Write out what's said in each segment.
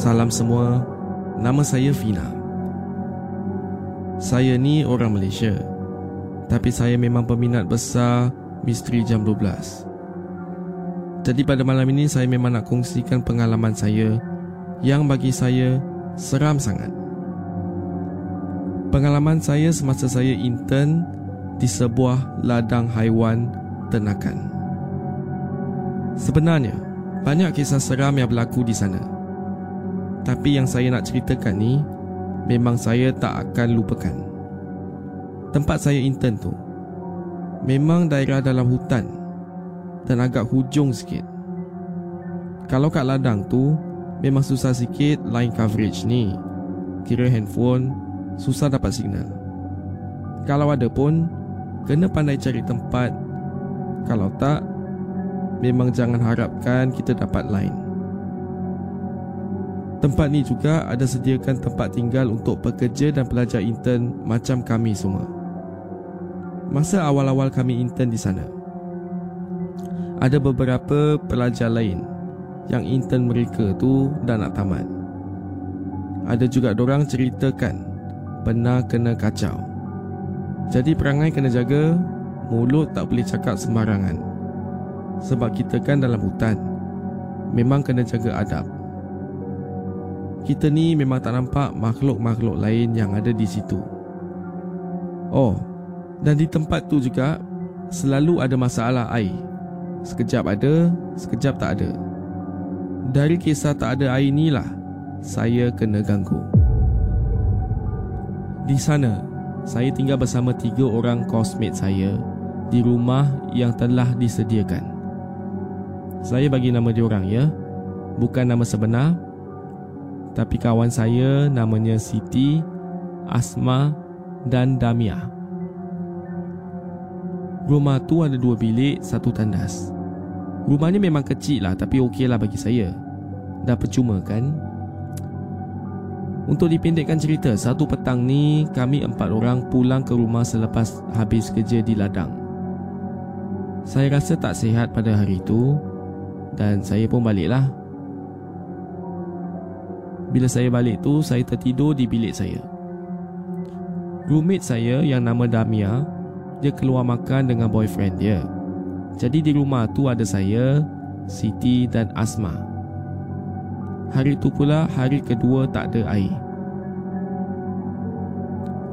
Salam semua, nama saya Fina. Saya ni orang Malaysia. Tapi saya memang peminat besar Misteri Jam 12. Jadi pada malam ini saya memang nak kongsikan pengalaman saya yang bagi saya seram sangat. Pengalaman saya semasa saya intern di sebuah ladang haiwan ternakan. Sebenarnya, banyak kisah seram yang berlaku di sana. Tapi yang saya nak ceritakan ni Memang saya tak akan lupakan. Tempat saya intern tu Memang daerah dalam hutan Dan agak hujung sikit. Kalau kat ladang tu Memang susah sikit line coverage ni. Kira handphone Susah dapat signal. Kalau ada pun Kena pandai cari tempat. Kalau tak Memang jangan harapkan kita dapat line Tempat ni juga ada sediakan tempat tinggal untuk pekerja dan pelajar intern macam kami semua. Masa awal-awal kami intern di sana, ada beberapa pelajar lain yang intern mereka tu dah nak tamat. Ada juga orang ceritakan pernah kena kacau. Jadi perangai kena jaga, mulut tak boleh cakap sembarangan. Sebab kita kan dalam hutan, memang kena jaga adab kita ni memang tak nampak makhluk-makhluk lain yang ada di situ. Oh, dan di tempat tu juga selalu ada masalah air. Sekejap ada, sekejap tak ada. Dari kisah tak ada air ni lah, saya kena ganggu. Di sana, saya tinggal bersama tiga orang kosmet saya di rumah yang telah disediakan. Saya bagi nama dia orang ya, bukan nama sebenar tapi kawan saya namanya Siti, Asma dan Damia. Rumah tu ada dua bilik, satu tandas. Rumahnya memang kecil lah tapi okey lah bagi saya. Dah percuma kan? Untuk dipendekkan cerita, satu petang ni kami empat orang pulang ke rumah selepas habis kerja di ladang. Saya rasa tak sihat pada hari itu dan saya pun baliklah bila saya balik tu, saya tertidur di bilik saya. Roommate saya yang nama Damia, dia keluar makan dengan boyfriend dia. Jadi di rumah tu ada saya, Siti dan Asma. Hari tu pula hari kedua tak ada air.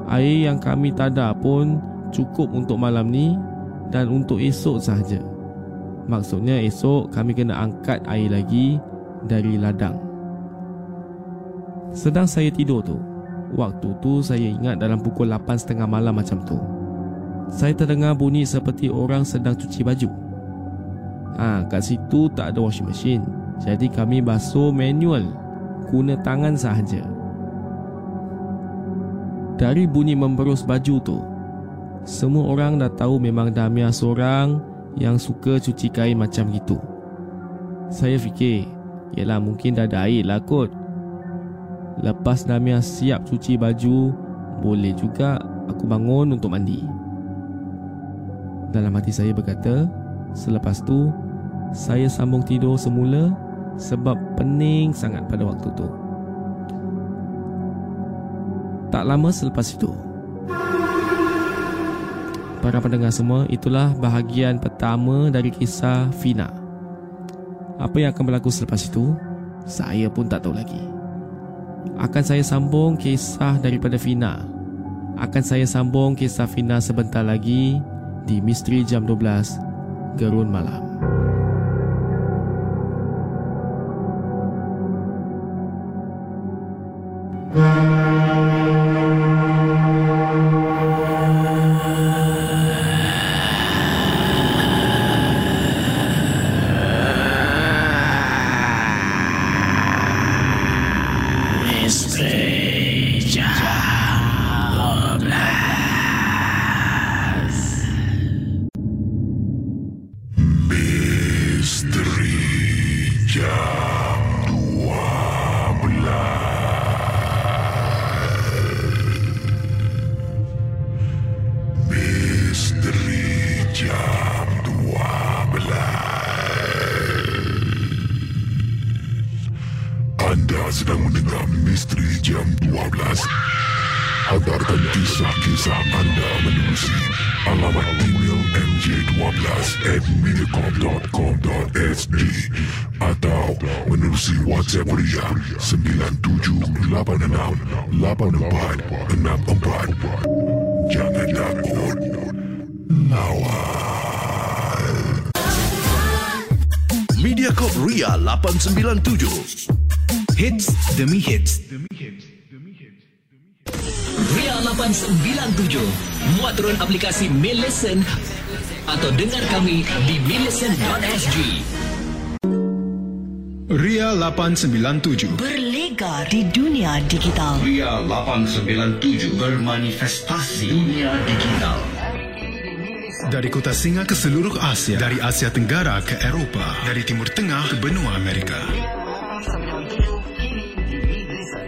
Air yang kami tada pun cukup untuk malam ni dan untuk esok sahaja. Maksudnya esok kami kena angkat air lagi dari ladang. Sedang saya tidur tu Waktu tu saya ingat dalam pukul 8.30 malam macam tu Saya terdengar bunyi seperti orang sedang cuci baju. Ah, ha, kat situ tak ada washing machine. Jadi kami basuh manual Guna tangan sahaja. Dari bunyi memberus baju tu Semua orang dah tahu memang Damia seorang Yang suka cuci kain macam gitu. Saya fikir Yelah mungkin dah ada air lah kot Lepas Damia siap cuci baju, boleh juga aku bangun untuk mandi. Dalam hati saya berkata, selepas tu saya sambung tidur semula sebab pening sangat pada waktu tu. Tak lama selepas itu, para pendengar semua, itulah bahagian pertama dari kisah Fina. Apa yang akan berlaku selepas itu, saya pun tak tahu lagi akan saya sambung kisah daripada Fina. Akan saya sambung kisah Fina sebentar lagi di Misteri Jam 12 Gerun Malam. Mendengar Misteri Jam 12. Hantarkan kisah-kisah anda menerusi alamat email mj12 at mediacorp.com.sg atau menerusi WhatsApp Ria 97868464. Jangan takut. Lawan. Mediacorp Ria 897 Hits demi hits. Ria 897 Muat turun aplikasi Mail Listen Atau dengar kami di maillisten.sg Ria 897 Berlega di dunia digital. Ria 897 bermanifestasi dunia digital. Dari kota Singa ke seluruh Asia Dari Asia Tenggara ke Eropah Dari Timur Tengah ke benua Amerika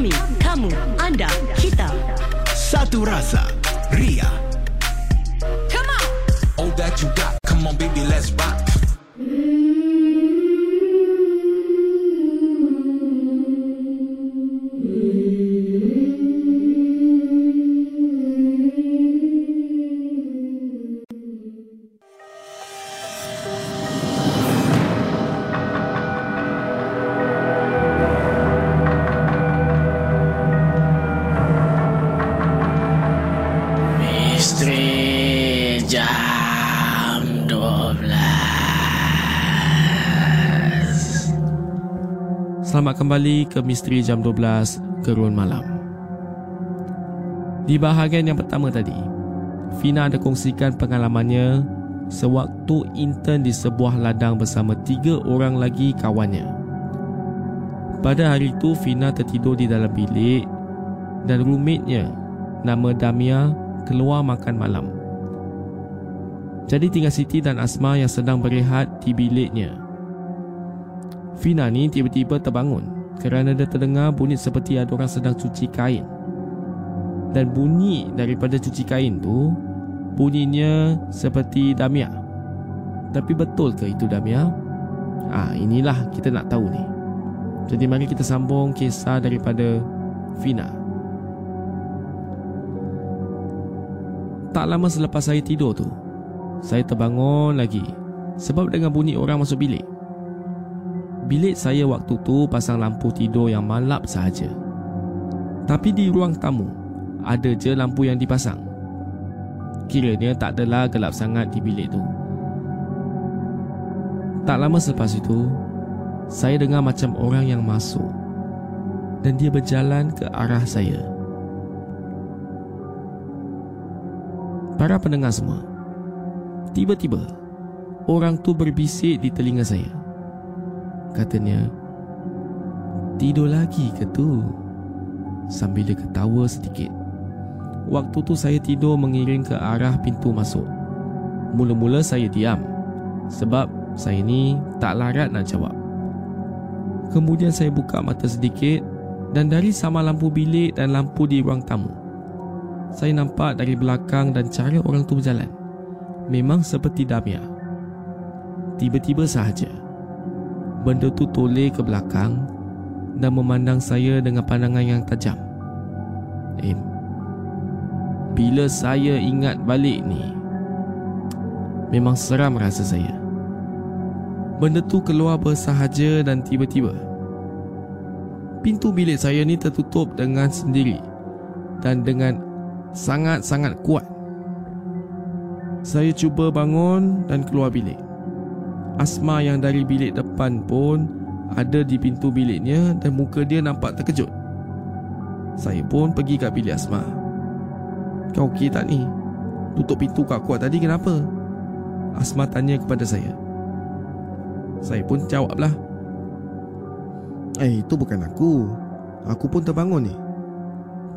Kami, kamu, anda, kita. Satu rasa. Ria. All that you got, come on baby, let's rock. Selamat kembali ke Misteri Jam 12 Gerun Malam. Di bahagian yang pertama tadi, Fina ada kongsikan pengalamannya sewaktu intern di sebuah ladang bersama tiga orang lagi kawannya. Pada hari itu, Fina tertidur di dalam bilik dan roommate-nya nama Damia keluar makan malam. Jadi tinggal Siti dan Asma yang sedang berehat di biliknya. Fina ni tiba-tiba terbangun kerana dia terdengar bunyi seperti ada orang sedang cuci kain. Dan bunyi daripada cuci kain tu bunyinya seperti Damia. Tapi betul ke itu Damia? Ah, inilah kita nak tahu ni. Jadi mari kita sambung kisah daripada Fina. Tak lama selepas saya tidur tu, saya terbangun lagi sebab dengan bunyi orang masuk bilik. Bilik saya waktu tu pasang lampu tidur yang malap sahaja. Tapi di ruang tamu, ada je lampu yang dipasang. Kiranya tak adalah gelap sangat di bilik tu. Tak lama selepas itu, saya dengar macam orang yang masuk. dan dia berjalan ke arah saya. Para pendengar semua, tiba-tiba orang tu berbisik di telinga saya. Katanya, tidur lagi ke tu? Sambil dia ketawa sedikit. Waktu tu saya tidur mengiring ke arah pintu masuk. Mula-mula saya diam sebab saya ni tak larat nak jawab. Kemudian saya buka mata sedikit dan dari sama lampu bilik dan lampu di ruang tamu. Saya nampak dari belakang dan cara orang tu berjalan. Memang seperti Damia. Tiba-tiba sahaja, benda tu toleh ke belakang dan memandang saya dengan pandangan yang tajam. Eh, bila saya ingat balik ni, memang seram rasa saya. Benda tu keluar bersahaja dan tiba-tiba Pintu bilik saya ni tertutup dengan sendiri Dan dengan sangat-sangat kuat Saya cuba bangun dan keluar bilik Asma yang dari bilik depan pun Ada di pintu biliknya Dan muka dia nampak terkejut. Saya pun pergi kat bilik Asma. Kau okey tak ni? Tutup pintu kat kuat tadi kenapa? Asma tanya kepada saya. Saya pun jawablah. Eh itu bukan aku. Aku pun terbangun ni.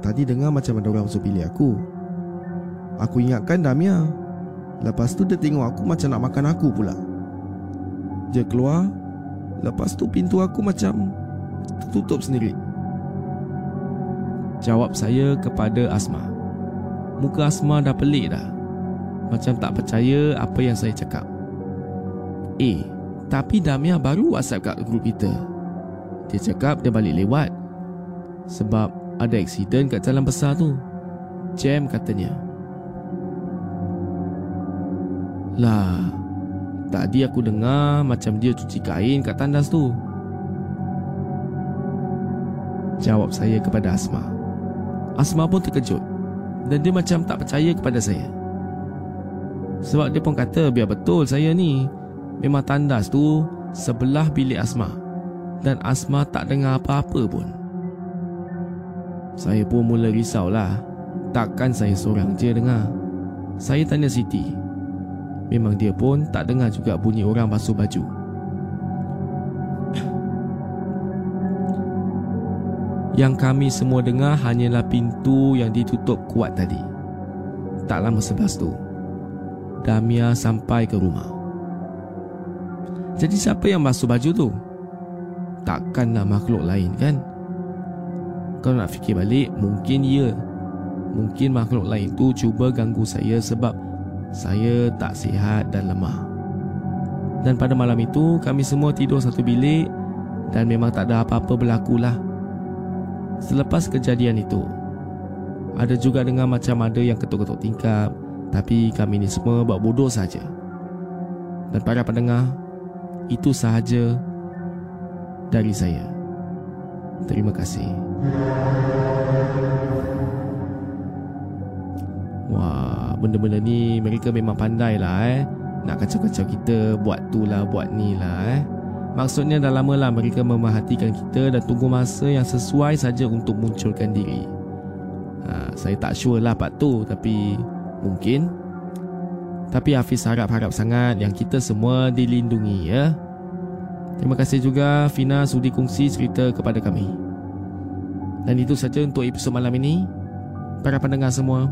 Tadi dengar macam ada orang masuk bilik aku. Aku ingatkan Damia. Lepas tu dia tengok aku macam nak makan aku pula Dia keluar Lepas tu pintu aku macam Tertutup sendiri. Jawab saya kepada Asma. Muka Asma dah pelik dah. Macam tak percaya apa yang saya cakap. Eh tapi Damia baru whatsapp kat grup kita. Dia cakap dia balik lewat. Sebab ada aksiden kat jalan besar tu. Jam katanya. Lah Tadi aku dengar macam dia cuci kain kat tandas tu Jawab saya kepada Asma Asma pun terkejut Dan dia macam tak percaya kepada saya Sebab dia pun kata biar betul saya ni Memang tandas tu sebelah bilik Asma dan Asma tak dengar apa-apa pun. Saya pun mula risau lah. Takkan saya seorang je dengar. Saya tanya Siti. Memang dia pun tak dengar juga bunyi orang basuh baju. Yang kami semua dengar hanyalah pintu yang ditutup kuat tadi. Tak lama selepas tu, Damia sampai ke rumah. Jadi siapa yang basuh baju tu? Takkanlah makhluk lain kan? Kalau nak fikir balik, mungkin ya. Mungkin makhluk lain tu cuba ganggu saya sebab saya tak sihat dan lemah. Dan pada malam itu, kami semua tidur satu bilik dan memang tak ada apa-apa berlaku lah. Selepas kejadian itu, ada juga dengar macam ada yang ketuk-ketuk tingkap tapi kami ni semua buat bodoh saja. Dan para pendengar, itu sahaja dari saya. Terima kasih. Wah, benda-benda ni mereka memang pandai lah eh. Nak kacau-kacau kita, buat tu lah, buat ni lah eh. Maksudnya dah lama lah mereka memerhatikan kita dan tunggu masa yang sesuai saja untuk munculkan diri. Ha, saya tak sure lah part tu tapi mungkin tapi Hafiz harap-harap sangat yang kita semua dilindungi ya. Terima kasih juga Fina sudi kongsi cerita kepada kami. Dan itu saja untuk episod malam ini. Para pendengar semua,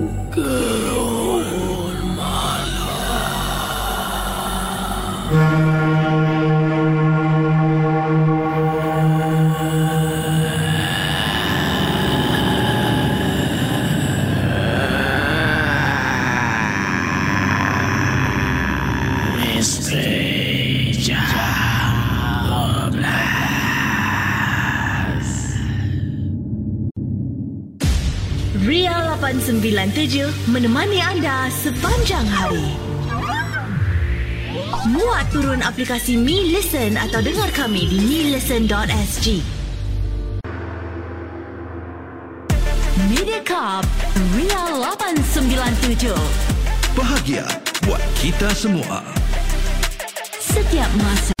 Gerun Misteri 897 menemani anda sepanjang hari. Muat turun aplikasi Mi Listen atau dengar kami di milisten.sg. Mediacorp Ria 897. Bahagia buat kita semua. Setiap masa.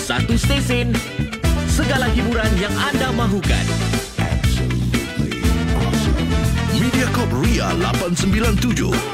Satu stesen, segala hiburan yang anda mahukan. Mediacorp Ria 897.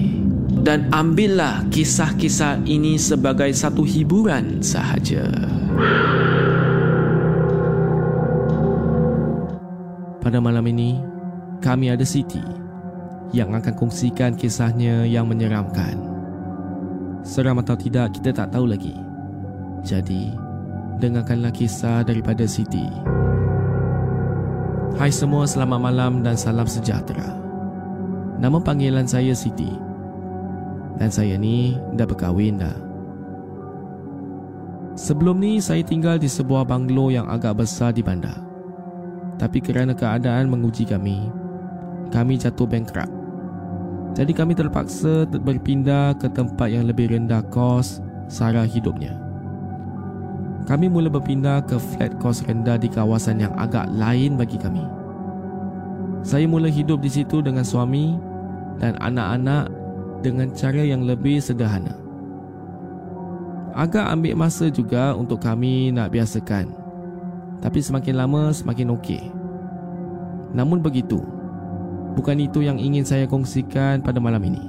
Dan ambillah kisah-kisah ini sebagai satu hiburan sahaja. Pada malam ini, kami ada Siti yang akan kongsikan kisahnya yang menyeramkan. Seram atau tidak kita tak tahu lagi. Jadi, dengarkanlah kisah daripada Siti. Hai semua, selamat malam dan salam sejahtera. Nama panggilan saya Siti. Dan saya ni dah berkahwin dah. Sebelum ni saya tinggal di sebuah banglo yang agak besar di bandar. Tapi kerana keadaan menguji kami, kami jatuh bankrupt. Jadi kami terpaksa berpindah ke tempat yang lebih rendah kos sara hidupnya. Kami mula berpindah ke flat kos rendah di kawasan yang agak lain bagi kami. Saya mula hidup di situ dengan suami dan anak-anak dengan cara yang lebih sederhana. Agak ambil masa juga untuk kami nak biasakan. Tapi semakin lama semakin okey. Namun begitu, bukan itu yang ingin saya kongsikan pada malam ini.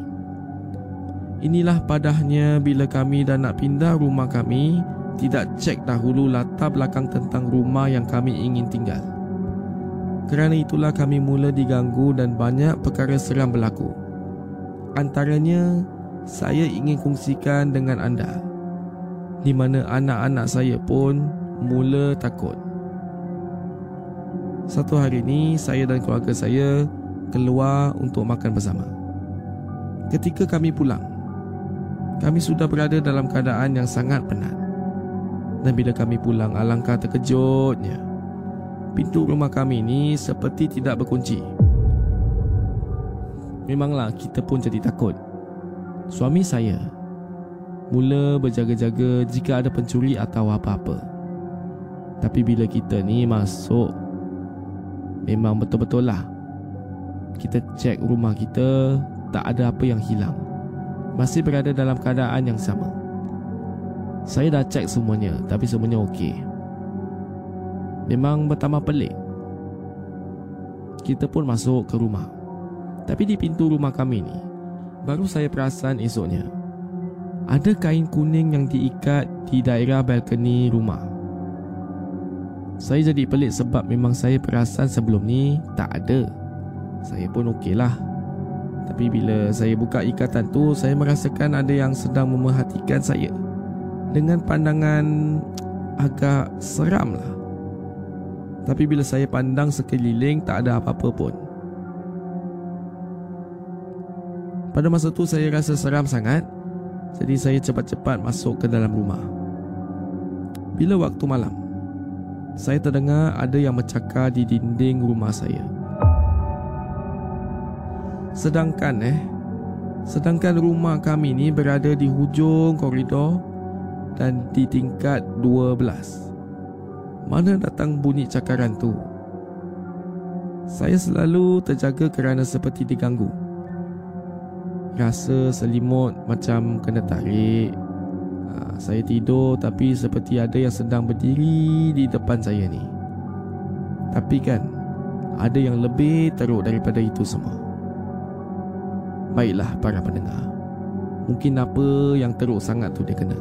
Inilah padahnya bila kami dah nak pindah rumah kami, tidak cek dahulu latar belakang tentang rumah yang kami ingin tinggal. Kerana itulah kami mula diganggu dan banyak perkara seram berlaku. Antaranya, saya ingin kongsikan dengan anda di mana anak-anak saya pun mula takut. Satu hari ini, saya dan keluarga saya keluar untuk makan bersama. Ketika kami pulang, kami sudah berada dalam keadaan yang sangat penat. Dan bila kami pulang, alangkah terkejutnya. Pintu rumah kami ini seperti tidak berkunci. Memanglah kita pun jadi takut. Suami saya mula berjaga-jaga jika ada pencuri atau apa-apa. Tapi bila kita ni masuk, memang betul-betul lah kita cek rumah kita, tak ada apa yang hilang. Masih berada dalam keadaan yang sama. Saya dah cek semuanya, tapi semuanya okey. Memang bertambah pelik. Kita pun masuk ke rumah. Tapi di pintu rumah kami ni, baru saya perasan esoknya. Ada kain kuning yang diikat di daerah balkoni rumah. Saya jadi pelik sebab memang saya perasan sebelum ni tak ada. Saya pun okey lah. Tapi bila saya buka ikatan tu, saya merasakan ada yang sedang memerhatikan saya. Dengan pandangan agak seram lah. Tapi bila saya pandang sekeliling, tak ada apa-apa pun. Pada masa tu saya rasa seram sangat. Jadi saya cepat-cepat masuk ke dalam rumah. Bila waktu malam Saya terdengar ada yang bercakap di dinding rumah saya. Sedangkan eh Sedangkan rumah kami ni berada di hujung koridor Dan di tingkat 12 Mana datang bunyi cakaran tu? Saya selalu terjaga kerana seperti diganggu Rasa selimut macam kena tarik. Ha, Saya tidur tapi seperti ada yang sedang berdiri di depan saya ni. Tapi kan Ada yang lebih teruk daripada itu semua. Baiklah para pendengar. Mungkin apa yang teruk sangat tu dia kena.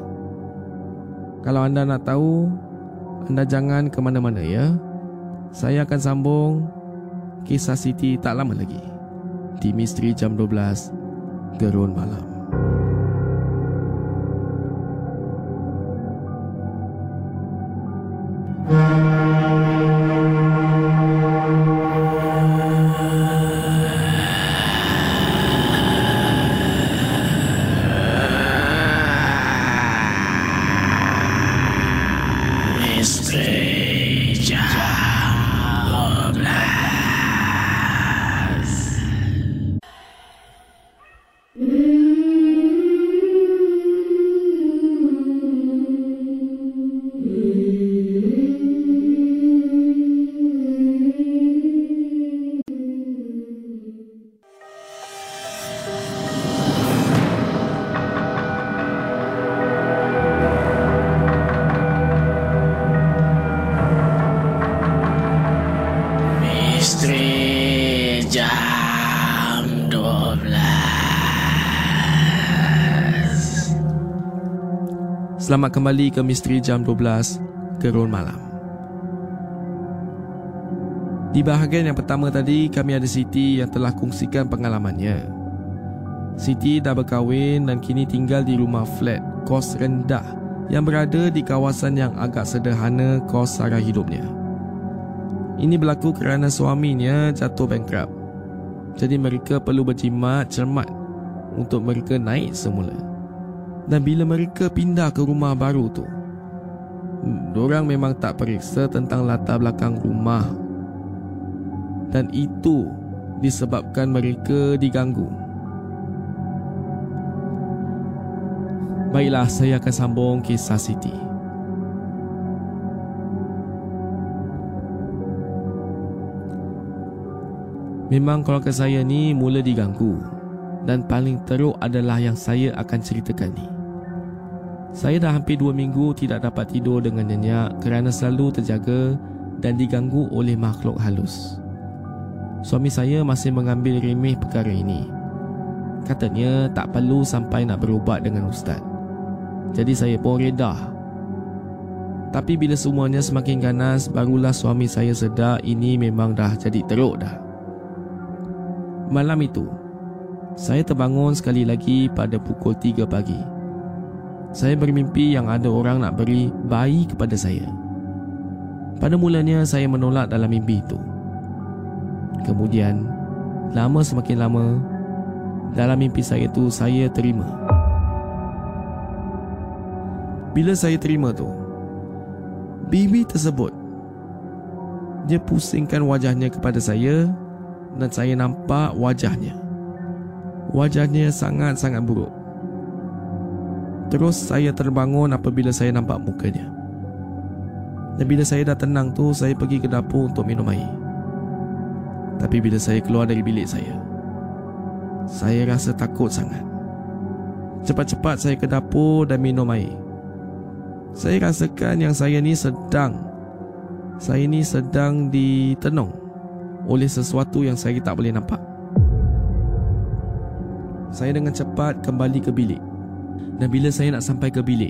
Kalau anda nak tahu Anda jangan ke mana-mana ya. Saya akan sambung Kisah Siti tak lama lagi. Di Misteri Jam 12 gerun malam. Selamat kembali ke Misteri Jam 12 Gerun Malam. Di bahagian yang pertama tadi Kami ada Siti yang telah kongsikan pengalamannya. Siti dah berkahwin dan kini tinggal di rumah flat kos rendah Yang berada di kawasan yang agak sederhana kos sara hidupnya. Ini berlaku kerana suaminya jatuh bankrupt. Jadi mereka perlu berjimat cermat Untuk mereka naik semula dan bila mereka pindah ke rumah baru tu Diorang memang tak periksa tentang latar belakang rumah. Dan itu disebabkan mereka diganggu. Baiklah, saya akan sambung kisah Siti. Memang keluarga saya ni mula diganggu dan paling teruk adalah yang saya akan ceritakan ni. Saya dah hampir dua minggu tidak dapat tidur dengan nyenyak kerana selalu terjaga dan diganggu oleh makhluk halus. Suami saya masih mengambil remeh perkara ini. Katanya tak perlu sampai nak berubat dengan ustaz. Jadi saya pun redah. Tapi bila semuanya semakin ganas, barulah suami saya sedar ini memang dah jadi teruk dah. Malam itu, saya terbangun sekali lagi pada pukul 3 pagi. Saya bermimpi yang ada orang nak beri bayi kepada saya. Pada mulanya saya menolak dalam mimpi itu. Kemudian, lama semakin lama, dalam mimpi saya tu saya terima. Bila saya terima tu, bibi tersebut dia pusingkan wajahnya kepada saya dan saya nampak wajahnya. Wajahnya sangat-sangat buruk. Terus saya terbangun apabila saya nampak mukanya. Dan bila saya dah tenang tu, saya pergi ke dapur untuk minum air. Tapi bila saya keluar dari bilik saya Saya rasa takut sangat Cepat-cepat saya ke dapur dan minum air Saya rasakan yang saya ni sedang Saya ni sedang ditenung Oleh sesuatu yang saya tak boleh nampak Saya dengan cepat kembali ke bilik. Dan bila saya nak sampai ke bilik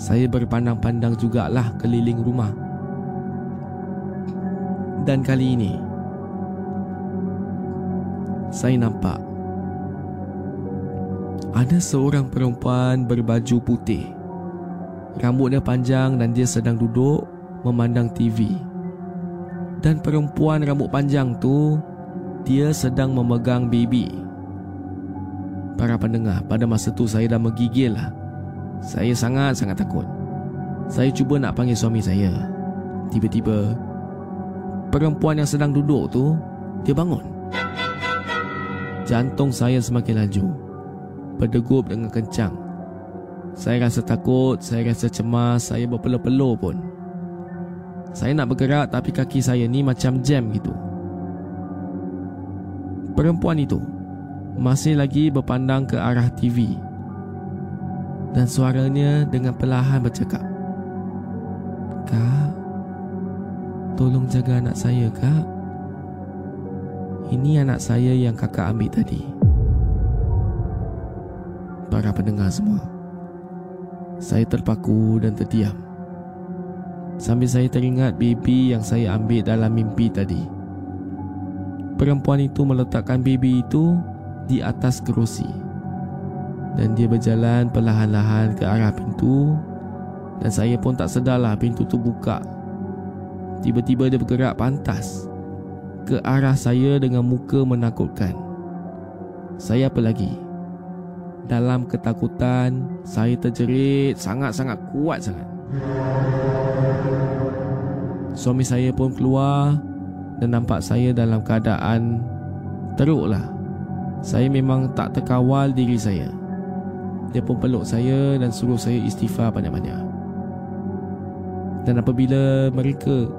Saya berpandang-pandang jugalah keliling rumah. Dan kali ini Saya nampak Ada seorang perempuan berbaju putih. Rambutnya panjang dan dia sedang duduk memandang TV Dan perempuan rambut panjang tu Dia sedang memegang baby Para pendengar, pada masa tu saya dah menggigil lah. Saya sangat-sangat takut. Saya cuba nak panggil suami saya. Tiba-tiba Perempuan yang sedang duduk tu Dia bangun. Jantung saya semakin laju. Berdegup dengan kencang. Saya rasa takut Saya rasa cemas Saya berpeluh-peluh pun. Saya nak bergerak Tapi kaki saya ni macam jam gitu. Perempuan itu Masih lagi berpandang ke arah TV Dan suaranya dengan perlahan bercakap Kak Tolong jaga anak saya kak. Ini anak saya yang kakak ambil tadi. Para pendengar semua Saya terpaku dan terdiam. Sambil saya teringat baby yang saya ambil dalam mimpi tadi. Perempuan itu meletakkan baby itu di atas kerusi Dan dia berjalan perlahan-lahan ke arah pintu Dan saya pun tak sedarlah pintu tu buka Tiba-tiba dia bergerak pantas ke arah saya dengan muka menakutkan. Saya apa lagi? Dalam ketakutan, saya terjerit sangat-sangat kuat sangat. Suami saya pun keluar dan nampak saya dalam keadaan teruklah. Saya memang tak terkawal diri saya. Dia pun peluk saya dan suruh saya istighfar banyak-banyak. Dan apabila mereka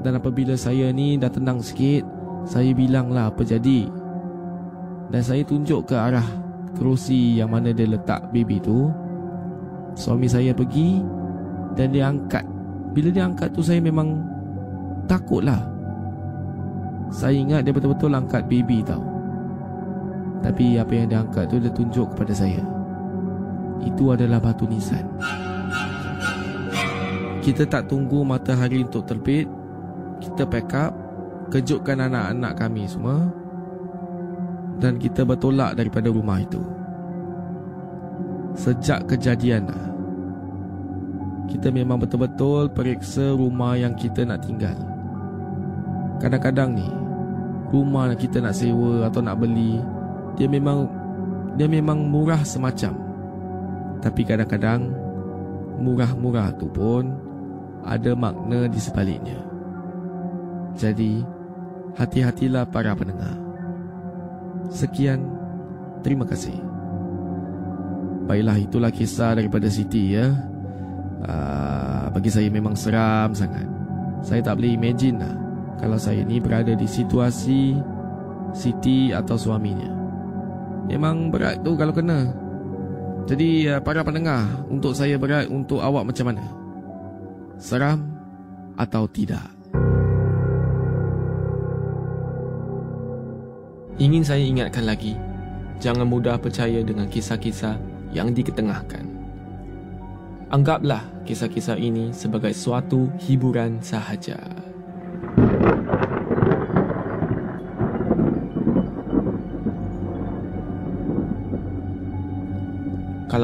dan apabila saya ni dah tenang sikit Saya bilanglah apa jadi. Dan saya tunjuk ke arah kerusi yang mana dia letak baby tu. Suami saya pergi Dan dia angkat. Bila dia angkat tu saya memang Takutlah Saya ingat dia betul-betul angkat baby tau Tapi apa yang dia angkat tu Dia tunjuk kepada saya. Itu adalah batu nisan. Kita tak tunggu matahari untuk terbit. Kita pack up Kejutkan anak-anak kami semua. Dan kita bertolak daripada rumah itu. Sejak kejadian Kita memang betul-betul periksa rumah yang kita nak tinggal. Kadang-kadang ni Rumah kita nak sewa atau nak beli Dia memang Dia memang murah semacam Tapi kadang-kadang Murah-murah tu pun Ada makna di sebaliknya jadi, hati-hatilah para pendengar. Sekian, terima kasih. Baiklah, itulah kisah daripada Siti ya. Uh, bagi saya memang seram sangat. Saya tak boleh imagine lah kalau saya ni berada di situasi Siti atau suaminya. Memang berat tu kalau kena. Jadi uh, para pendengar, untuk saya berat untuk awak macam mana? Seram atau tidak? Ingin saya ingatkan lagi, jangan mudah percaya dengan kisah-kisah yang diketengahkan. Anggaplah kisah-kisah ini sebagai suatu hiburan sahaja.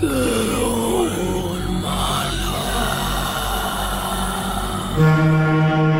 Gerun Malam.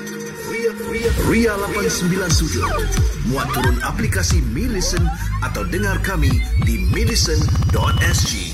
Ria, Ria, Ria 897 Muat turun aplikasi Mi Listen atau dengar kami di millicent.sg